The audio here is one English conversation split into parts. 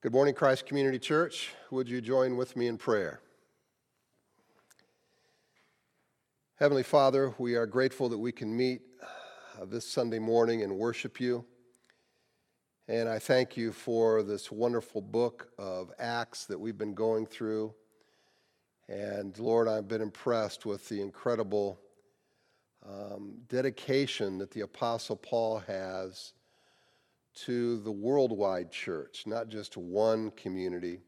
Good morning, Christ Community Church. Would you join with me in prayer? Heavenly Father, we are grateful that we can meet uh, this Sunday morning and worship you. And I thank you for this wonderful book of Acts that we've been going through. And Lord, I've been impressed with the incredible um, dedication that the Apostle Paul has to the worldwide church, not just to one community,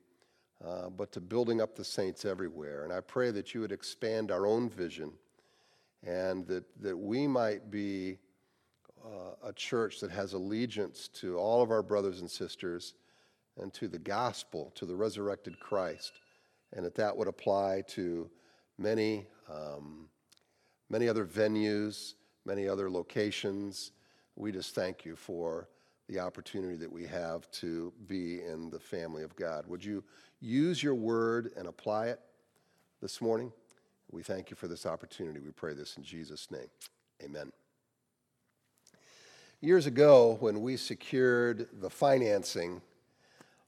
uh, but to building up the saints everywhere. And I pray that you would expand our own vision and that, that we might be uh, a church that has allegiance to all of our brothers and sisters and to the gospel, to the resurrected Christ, and that that would apply to many, um, many other venues, many other locations. We just thank you for the opportunity that we have to be in the family of God. Would you use your word and apply it this morning? We thank you for this opportunity. We pray this in Jesus' name. Amen. Years ago, when we secured the financing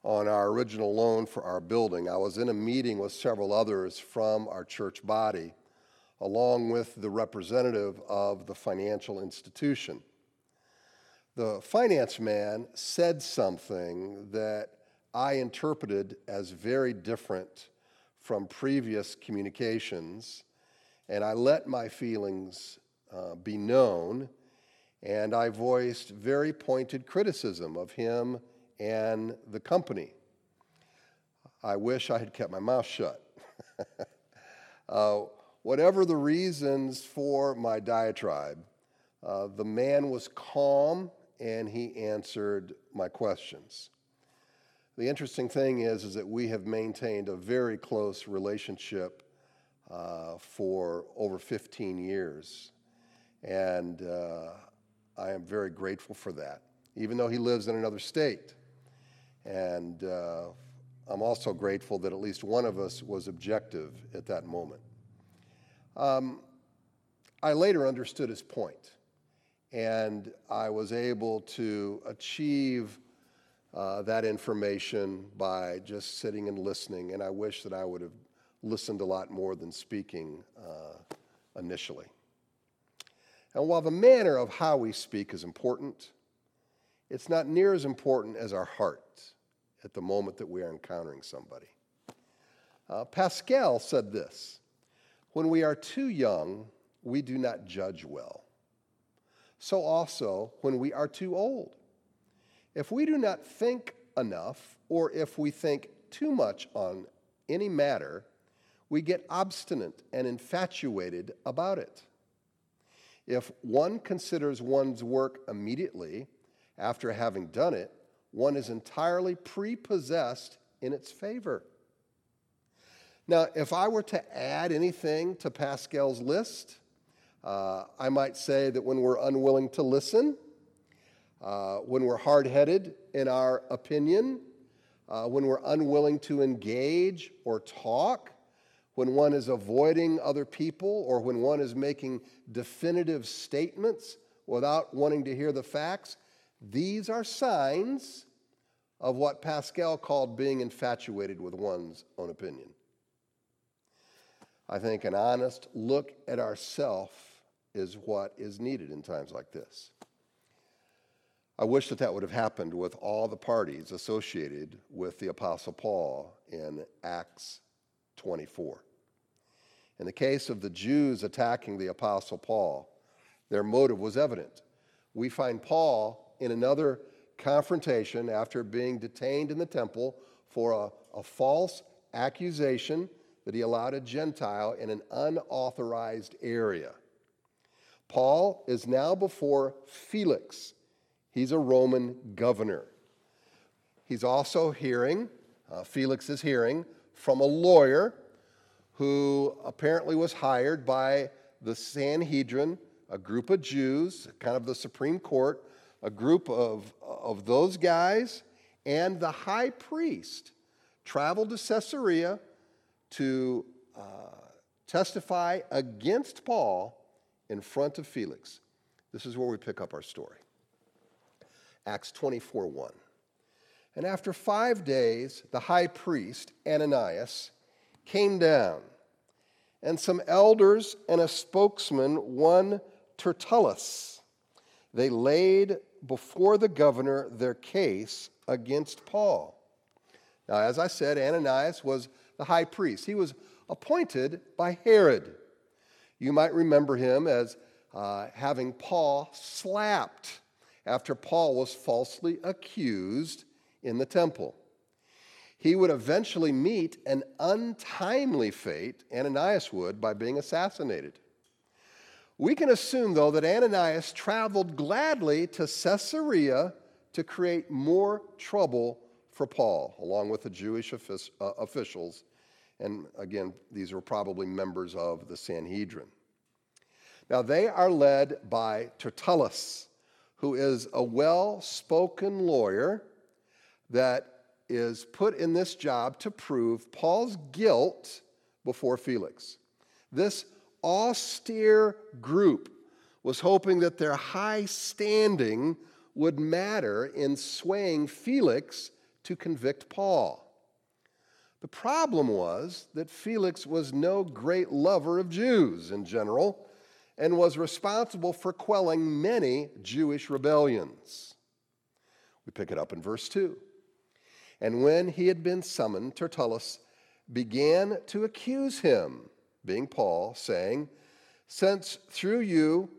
on our original loan for our building, I was in a meeting with several others from our church body, along with the representative of the financial institution the finance man said something that I interpreted as very different from previous communications, and I let my feelings uh, be known, and I voiced very pointed criticism of him and the company. I wish I had kept my mouth shut. uh, whatever the reasons for my diatribe, uh, the man was calm and he answered my questions. The interesting thing is, is that we have maintained a very close relationship uh, for over 15 years, and uh, I am very grateful for that, even though he lives in another state. And uh, I'm also grateful that at least one of us was objective at that moment. Um, I later understood his point and I was able to achieve uh, that information by just sitting and listening. And I wish that I would have listened a lot more than speaking uh, initially. And while the manner of how we speak is important, it's not near as important as our heart at the moment that we are encountering somebody. Uh, Pascal said this When we are too young, we do not judge well so also when we are too old. If we do not think enough, or if we think too much on any matter, we get obstinate and infatuated about it. If one considers one's work immediately after having done it, one is entirely prepossessed in its favor. Now, if I were to add anything to Pascal's list, uh, I might say that when we're unwilling to listen, uh, when we're hard headed in our opinion, uh, when we're unwilling to engage or talk, when one is avoiding other people, or when one is making definitive statements without wanting to hear the facts, these are signs of what Pascal called being infatuated with one's own opinion. I think an honest look at ourself is what is needed in times like this. I wish that that would have happened with all the parties associated with the Apostle Paul in Acts 24. In the case of the Jews attacking the Apostle Paul, their motive was evident. We find Paul in another confrontation after being detained in the temple for a, a false accusation that he allowed a Gentile in an unauthorized area. Paul is now before Felix. He's a Roman governor. He's also hearing, uh, Felix is hearing, from a lawyer who apparently was hired by the Sanhedrin, a group of Jews, kind of the Supreme Court, a group of, of those guys, and the high priest traveled to Caesarea to uh, testify against Paul in front of Felix. This is where we pick up our story. Acts 24 1. And after five days, the high priest, Ananias, came down, and some elders and a spokesman, one Tertullus. They laid before the governor their case against Paul. Now, as I said, Ananias was the high priest. He was appointed by Herod. You might remember him as uh, having Paul slapped after Paul was falsely accused in the temple. He would eventually meet an untimely fate, Ananias would, by being assassinated. We can assume, though, that Ananias traveled gladly to Caesarea to create more trouble for Paul, along with the Jewish uh, officials. And again, these were probably members of the Sanhedrin. Now, they are led by Tertullus, who is a well spoken lawyer that is put in this job to prove Paul's guilt before Felix. This austere group was hoping that their high standing would matter in swaying Felix to convict Paul. The problem was that Felix was no great lover of Jews in general and was responsible for quelling many Jewish rebellions. We pick it up in verse 2. And when he had been summoned, Tertullus began to accuse him being Paul, saying, Since through you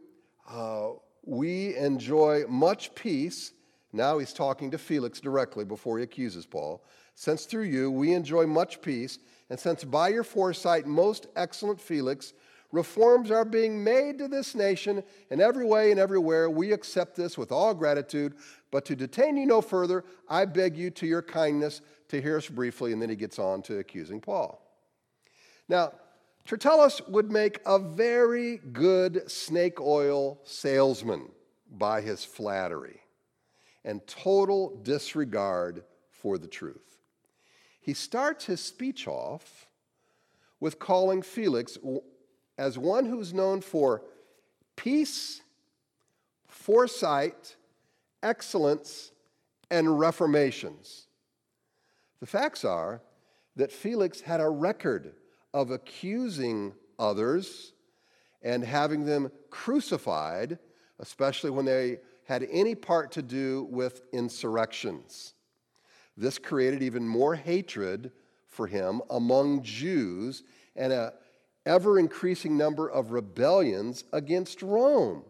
uh, we enjoy much peace, now he's talking to Felix directly before he accuses Paul. Since through you we enjoy much peace, and since by your foresight, most excellent Felix, reforms are being made to this nation in every way and everywhere, we accept this with all gratitude. But to detain you no further, I beg you to your kindness to hear us briefly. And then he gets on to accusing Paul. Now, Tertullus would make a very good snake oil salesman by his flattery and total disregard for the truth. He starts his speech off with calling Felix as one who's known for peace, foresight, excellence, and reformations. The facts are that Felix had a record of accusing others and having them crucified, especially when they had any part to do with insurrections. This created even more hatred for him among Jews and a ever increasing number of rebellions against Rome.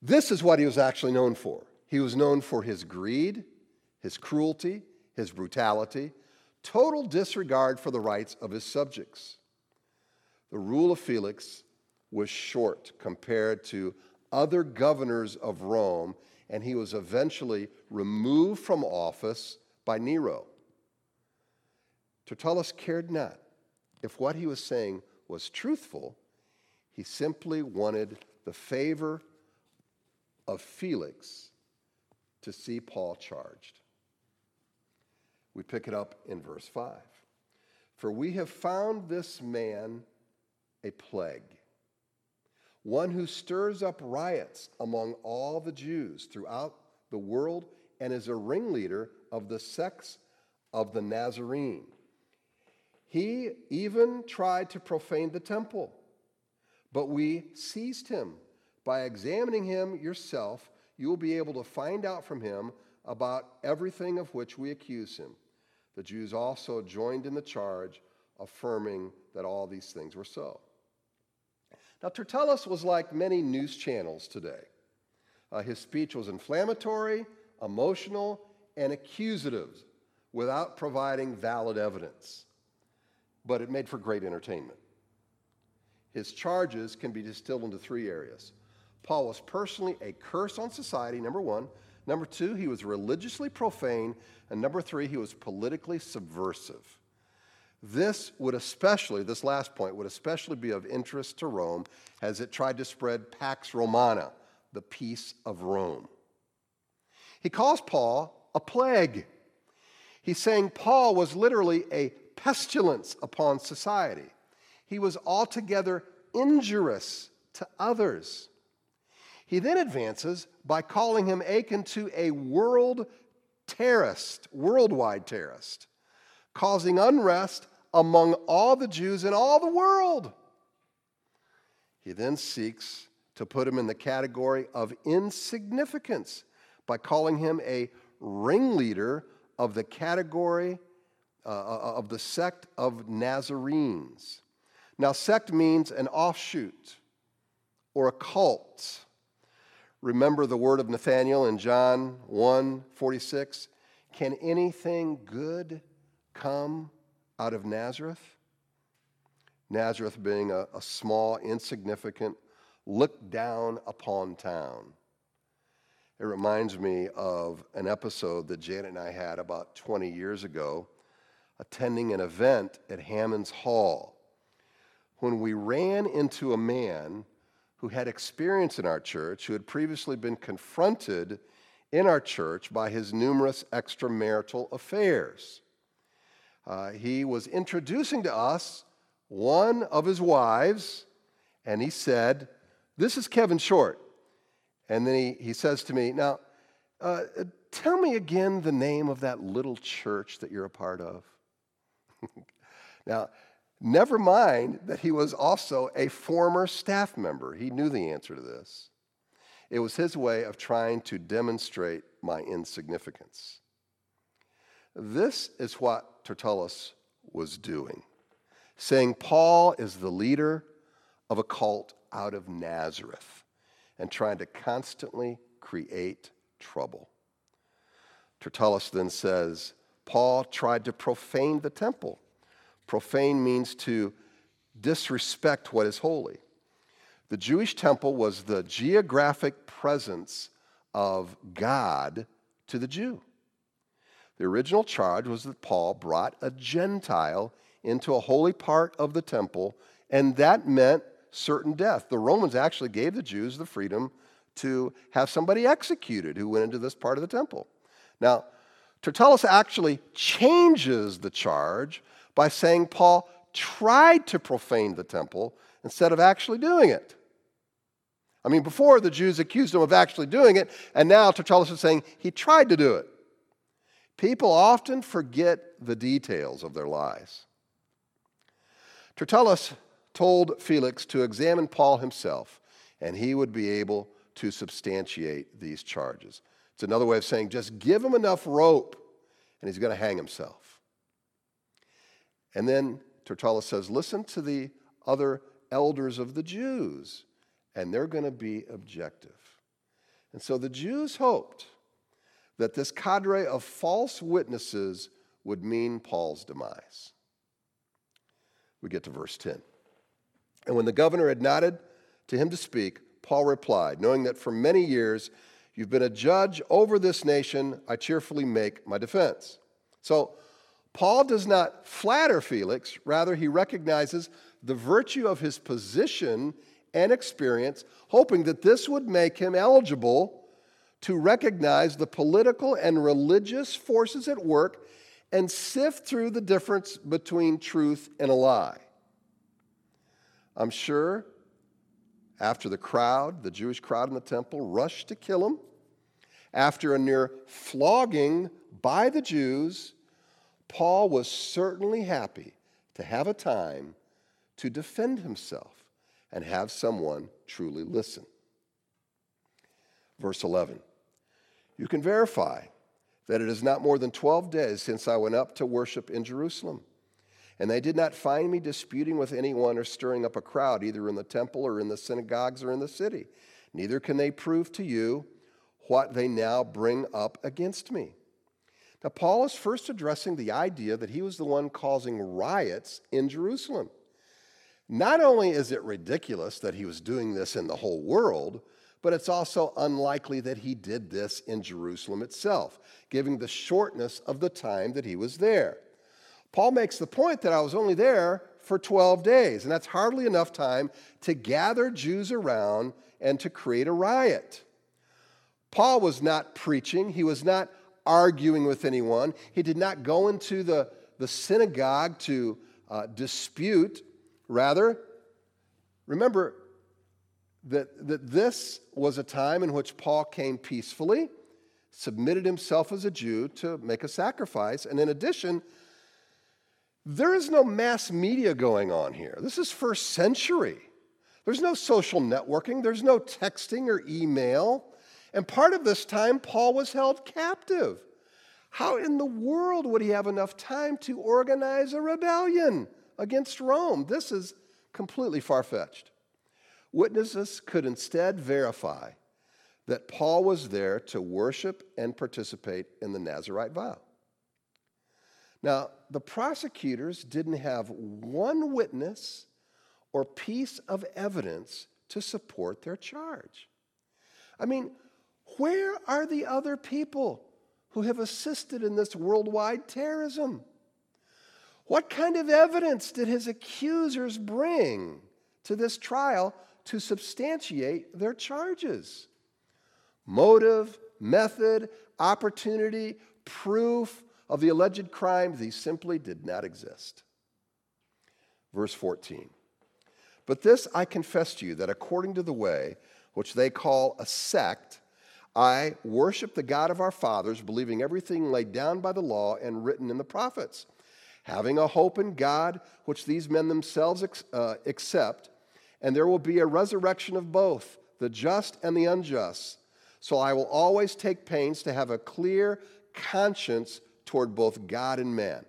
This is what he was actually known for. He was known for his greed, his cruelty, his brutality, total disregard for the rights of his subjects. The rule of Felix was short compared to other governors of Rome, and he was eventually removed from office by Nero. Tertullus cared not if what he was saying was truthful, he simply wanted the favor of Felix to see Paul charged. We pick it up in verse 5. For we have found this man a plague, one who stirs up riots among all the Jews throughout the world and is a ringleader of the sects of the Nazarene. He even tried to profane the temple, but we seized him. By examining him yourself, you will be able to find out from him about everything of which we accuse him. The Jews also joined in the charge, affirming that all these things were so. Now, Tertullus was like many news channels today. Uh, his speech was inflammatory, emotional, and accusative without providing valid evidence, but it made for great entertainment. His charges can be distilled into three areas. Paul was personally a curse on society, number one. Number two, he was religiously profane. And number three, he was politically subversive. This would especially, this last point, would especially be of interest to Rome as it tried to spread Pax Romana, the peace of Rome. He calls Paul a plague. He's saying Paul was literally a pestilence upon society. He was altogether injurious to others. He then advances by calling him akin to a world terrorist, worldwide terrorist, causing unrest among all the Jews in all the world. He then seeks to put him in the category of insignificance by calling him a ringleader of the category uh, uh, of the sect of Nazarenes. Now, sect means an offshoot or a cult. Remember the word of Nathanael in John 1 46? Can anything good come out of Nazareth? Nazareth being a, a small, insignificant, looked down upon town. It reminds me of an episode that Janet and I had about 20 years ago, attending an event at Hammond's Hall, when we ran into a man who had experience in our church, who had previously been confronted in our church by his numerous extramarital affairs. Uh, he was introducing to us one of his wives, and he said, This is Kevin Short. And then he, he says to me, Now, uh, tell me again the name of that little church that you're a part of. now, never mind that he was also a former staff member. He knew the answer to this. It was his way of trying to demonstrate my insignificance. This is what Tertullus was doing, saying Paul is the leader of a cult out of Nazareth and trying to constantly create trouble. Tertullus then says Paul tried to profane the temple. Profane means to disrespect what is holy. The Jewish temple was the geographic presence of God to the Jew. The original charge was that Paul brought a Gentile into a holy part of the temple, and that meant certain death. The Romans actually gave the Jews the freedom to have somebody executed who went into this part of the temple. Now, Tertullus actually changes the charge by saying Paul tried to profane the temple instead of actually doing it. I mean, before the Jews accused him of actually doing it, and now Tertullus is saying he tried to do it. People often forget the details of their lies. Tertullus told Felix to examine Paul himself, and he would be able to substantiate these charges. It's another way of saying just give him enough rope, and he's going to hang himself. And then Tertullus says, listen to the other elders of the Jews, and they're going to be objective. And so the Jews hoped that this cadre of false witnesses would mean Paul's demise. We get to verse 10. And when the governor had nodded to him to speak, Paul replied, Knowing that for many years you've been a judge over this nation, I cheerfully make my defense. So, Paul does not flatter Felix, rather, he recognizes the virtue of his position and experience, hoping that this would make him eligible to recognize the political and religious forces at work and sift through the difference between truth and a lie. I'm sure after the crowd, the Jewish crowd in the temple, rushed to kill him, after a near flogging by the Jews, Paul was certainly happy to have a time to defend himself and have someone truly listen. Verse 11 You can verify that it is not more than 12 days since I went up to worship in Jerusalem. And they did not find me disputing with anyone or stirring up a crowd, either in the temple or in the synagogues or in the city. Neither can they prove to you what they now bring up against me. Now, Paul is first addressing the idea that he was the one causing riots in Jerusalem. Not only is it ridiculous that he was doing this in the whole world, but it's also unlikely that he did this in Jerusalem itself, given the shortness of the time that he was there. Paul makes the point that I was only there for 12 days, and that's hardly enough time to gather Jews around and to create a riot. Paul was not preaching, he was not arguing with anyone, he did not go into the, the synagogue to uh, dispute. Rather, remember that, that this was a time in which Paul came peacefully submitted himself as a Jew to make a sacrifice. And in addition, there is no mass media going on here. This is first century. There's no social networking, there's no texting or email. And part of this time, Paul was held captive. How in the world would he have enough time to organize a rebellion against Rome? This is completely far fetched. Witnesses could instead verify that Paul was there to worship and participate in the Nazarite vow. Now, the prosecutors didn't have one witness or piece of evidence to support their charge. I mean, where are the other people who have assisted in this worldwide terrorism? What kind of evidence did his accusers bring to this trial to substantiate their charges? Motive, method, opportunity, proof of the alleged crime, these simply did not exist. Verse 14. But this I confess to you that according to the way which they call a sect, I worship the God of our fathers, believing everything laid down by the law and written in the prophets, having a hope in God, which these men themselves uh, accept, and there will be a resurrection of both, the just and the unjust. So I will always take pains to have a clear conscience toward both God and man.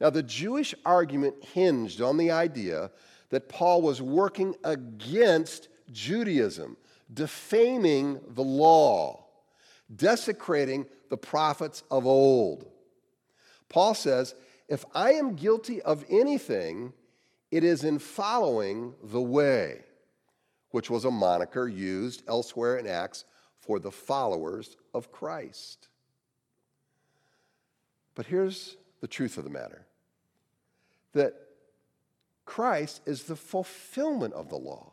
Now, the Jewish argument hinged on the idea that Paul was working against Judaism, defaming the law, desecrating the prophets of old. Paul says, If I am guilty of anything, it is in following the way, which was a moniker used elsewhere in Acts for the followers of Christ. But here's the truth of the matter that Christ is the fulfillment of the law.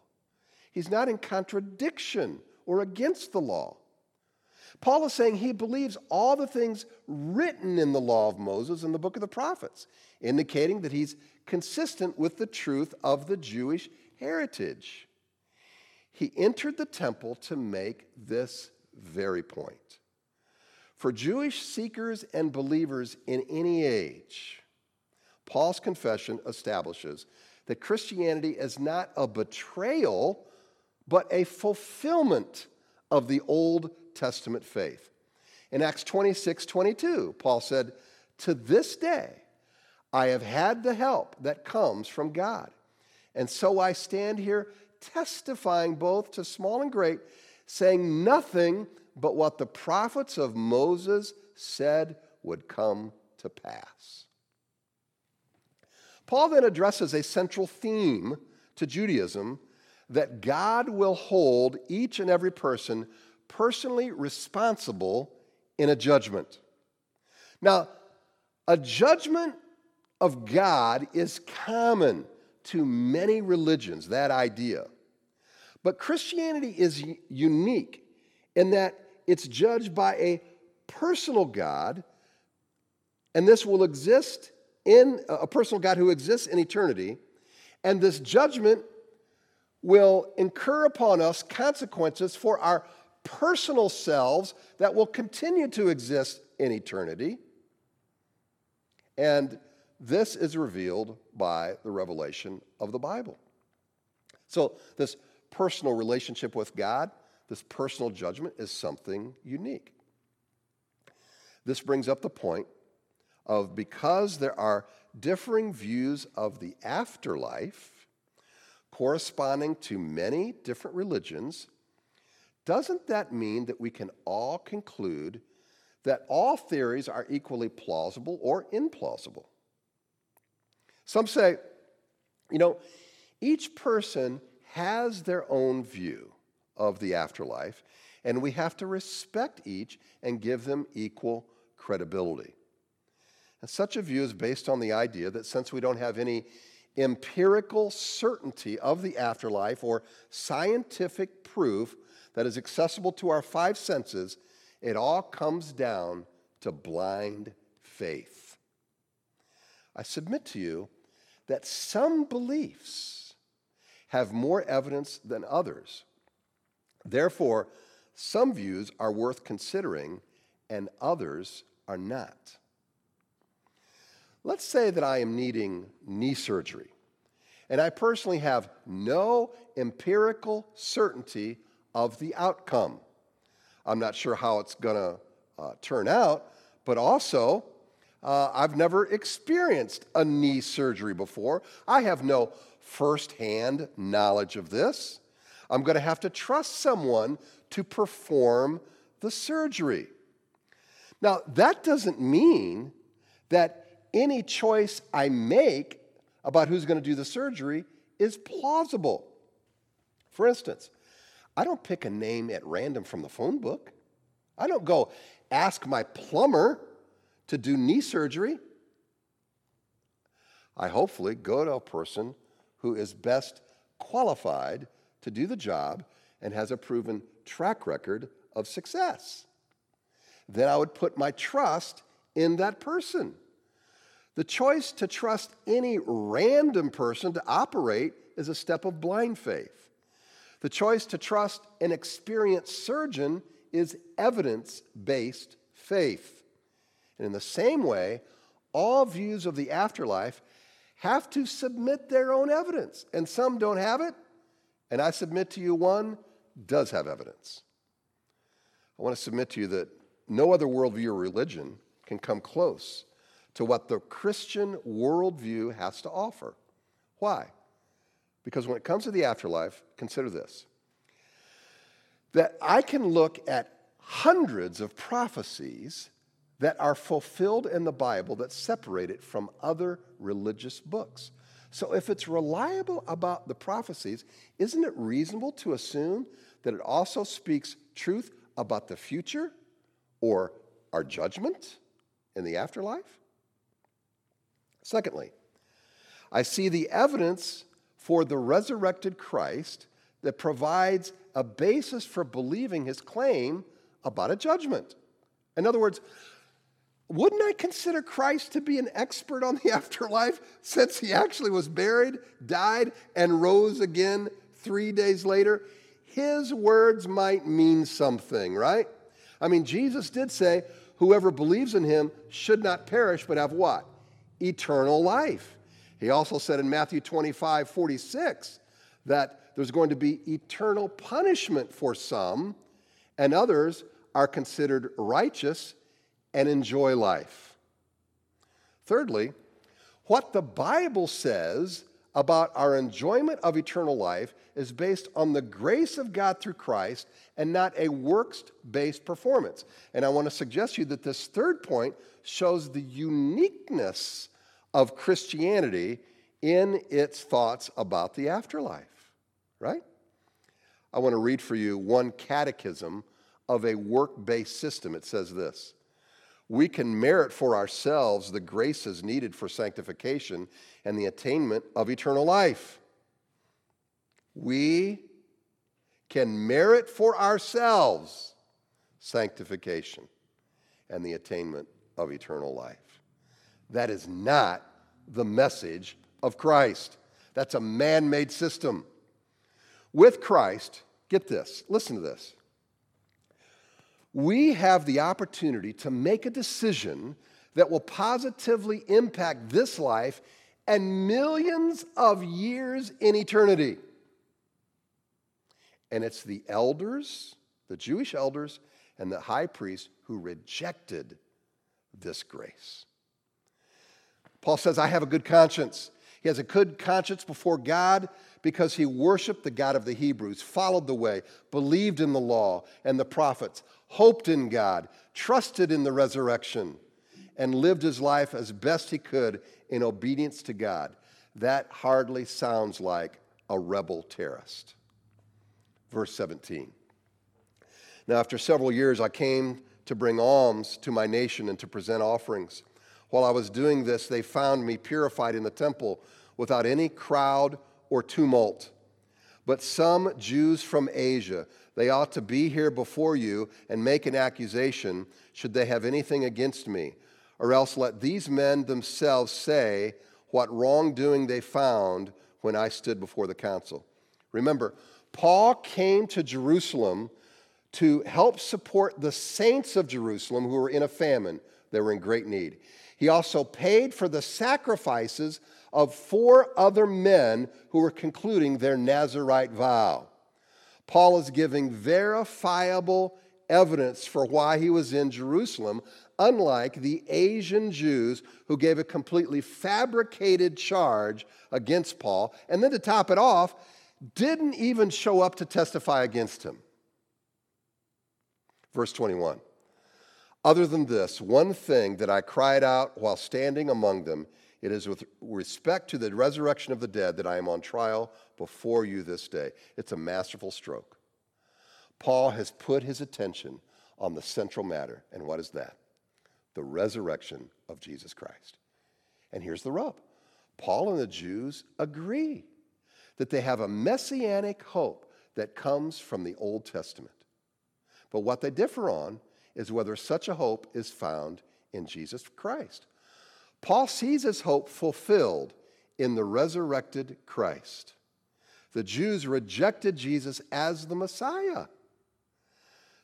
He's not in contradiction or against the law. Paul is saying he believes all the things written in the law of Moses and the book of the prophets, indicating that he's consistent with the truth of the Jewish heritage. He entered the temple to make this very point. For Jewish seekers and believers in any age, Paul's confession establishes that Christianity is not a betrayal, but a fulfillment of the Old Testament faith. In Acts 26 22, Paul said, To this day, I have had the help that comes from God. And so I stand here testifying both to small and great, saying nothing but what the prophets of Moses said would come to pass. Paul then addresses a central theme to Judaism that God will hold each and every person personally responsible in a judgment. Now, a judgment of God is common to many religions, that idea. But Christianity is unique in that it's judged by a personal God, and this will exist in a personal God who exists in eternity, and this judgment will incur upon us consequences for our personal selves that will continue to exist in eternity. And this is revealed by the revelation of the Bible. So, this personal relationship with God, this personal judgment, is something unique. This brings up the point of because there are differing views of the afterlife corresponding to many different religions, doesn't that mean that we can all conclude that all theories are equally plausible or implausible? Some say, you know, each person has their own view of the afterlife, and we have to respect each and give them equal credibility. And such a view is based on the idea that since we don't have any empirical certainty of the afterlife or scientific proof that is accessible to our five senses, it all comes down to blind faith. I submit to you that some beliefs have more evidence than others. Therefore, some views are worth considering and others are not. Let's say that I am needing knee surgery, and I personally have no empirical certainty of the outcome. I'm not sure how it's going to uh, turn out, but also, uh, I've never experienced a knee surgery before. I have no firsthand knowledge of this. I'm going to have to trust someone to perform the surgery. Now, that doesn't mean that any choice I make about who's going to do the surgery is plausible. For instance, I don't pick a name at random from the phone book. I don't go ask my plumber to do knee surgery. I hopefully go to a person who is best qualified to do the job and has a proven track record of success. Then I would put my trust in that person. The choice to trust any random person to operate is a step of blind faith. The choice to trust an experienced surgeon is evidence based faith. And in the same way, all views of the afterlife have to submit their own evidence, and some don't have it. And I submit to you one does have evidence. I want to submit to you that no other worldview or religion can come close to what the Christian worldview has to offer. Why? Because when it comes to the afterlife, consider this that I can look at hundreds of prophecies that are fulfilled in the Bible that separate it from other religious books. So, if it's reliable about the prophecies, isn't it reasonable to assume that it also speaks truth about the future or our judgment in the afterlife? Secondly, I see the evidence for the resurrected Christ that provides a basis for believing his claim about a judgment. In other words, wouldn't I consider Christ to be an expert on the afterlife since he actually was buried, died, and rose again three days later? His words might mean something, right? I mean, Jesus did say, whoever believes in him should not perish, but have what? Eternal life. He also said in Matthew 25, 46, that there's going to be eternal punishment for some, and others are considered righteous and enjoy life. Thirdly, what the Bible says about our enjoyment of eternal life is based on the grace of God through Christ and not a works based performance. And I want to suggest to you that this third point shows the uniqueness of Christianity in its thoughts about the afterlife, right? I want to read for you one catechism of a work based system. It says this We can merit for ourselves the graces needed for sanctification and the attainment of eternal life. We can merit for ourselves sanctification and the attainment of eternal life. That is not the message of Christ. That's a man made system. With Christ, get this, listen to this. We have the opportunity to make a decision that will positively impact this life and millions of years in eternity. And it's the elders, the Jewish elders, and the high priest who rejected this grace. Paul says, I have a good conscience. He has a good conscience before God because he worshiped the God of the Hebrews, followed the way, believed in the law and the prophets, hoped in God, trusted in the resurrection, and lived his life as best he could in obedience to God. That hardly sounds like a rebel terrorist. Verse 17. Now, after several years, I came to bring alms to my nation and to present offerings. While I was doing this, they found me purified in the temple without any crowd or tumult. But some Jews from Asia, they ought to be here before you and make an accusation should they have anything against me. Or else let these men themselves say what wrongdoing they found when I stood before the council. Remember, Paul came to Jerusalem to help support the saints of Jerusalem who were in a famine. They were in great need. He also paid for the sacrifices of four other men who were concluding their Nazarite vow. Paul is giving verifiable evidence for why he was in Jerusalem, unlike the Asian Jews who gave a completely fabricated charge against Paul, and then to top it off, didn't even show up to testify against him. Verse 21 Other than this, one thing that I cried out while standing among them, it is with respect to the resurrection of the dead that I am on trial before you this day. It's a masterful stroke. Paul has put his attention on the central matter. And what is that? The resurrection of Jesus Christ. And here's the rub Paul and the Jews agree that they have a messianic hope that comes from the Old Testament. But what they differ on is whether such a hope is found in Jesus Christ. Paul sees his hope fulfilled in the resurrected Christ. The Jews rejected Jesus as the Messiah.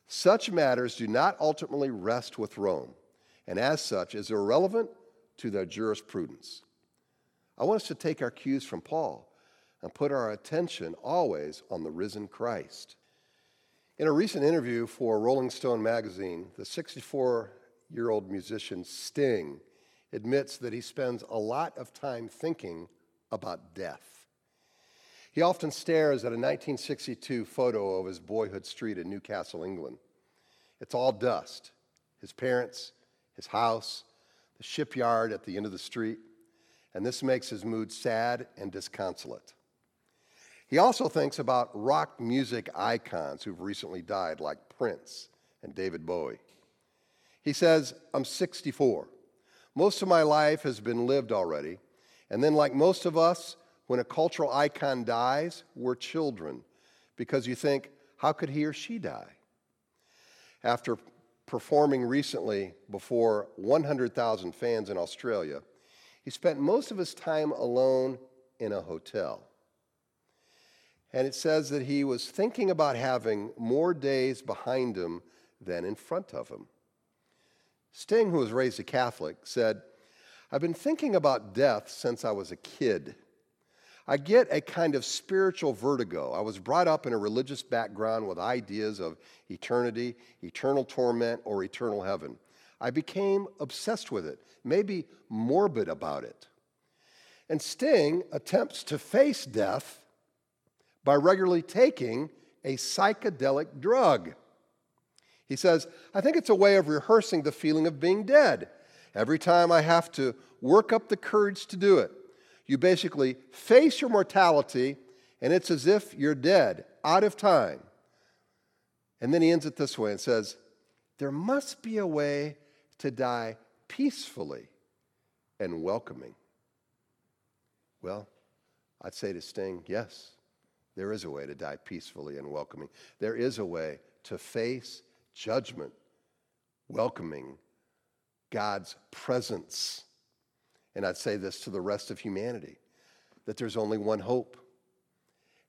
Such matters do not ultimately rest with Rome, and as such is irrelevant to their jurisprudence. I want us to take our cues from Paul and put our attention always on the risen Christ. In a recent interview for Rolling Stone magazine, the 64 year old musician Sting admits that he spends a lot of time thinking about death. He often stares at a 1962 photo of his boyhood street in Newcastle, England. It's all dust his parents, his house, the shipyard at the end of the street, and this makes his mood sad and disconsolate. He also thinks about rock music icons who've recently died, like Prince and David Bowie. He says, I'm 64. Most of my life has been lived already. And then, like most of us, when a cultural icon dies, we're children because you think, how could he or she die? After performing recently before 100,000 fans in Australia, he spent most of his time alone in a hotel. And it says that he was thinking about having more days behind him than in front of him. Sting, who was raised a Catholic, said, I've been thinking about death since I was a kid. I get a kind of spiritual vertigo. I was brought up in a religious background with ideas of eternity, eternal torment, or eternal heaven. I became obsessed with it, maybe morbid about it. And Sting attempts to face death by regularly taking a psychedelic drug. He says, I think it's a way of rehearsing the feeling of being dead. Every time I have to work up the courage to do it, you basically face your mortality, and it's as if you're dead, out of time. And then he ends it this way and says, There must be a way to die peacefully and welcoming. Well, I'd say to Sting, yes, there is a way to die peacefully and welcoming. There is a way to face judgment, welcoming God's presence and I'd say this to the rest of humanity that there's only one hope,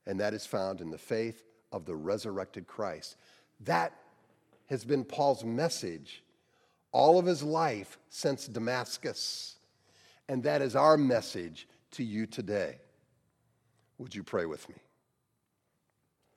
and that is found in the faith of the resurrected Christ. That has been Paul's message all of his life since Damascus. And that is our message to you today. Would you pray with me?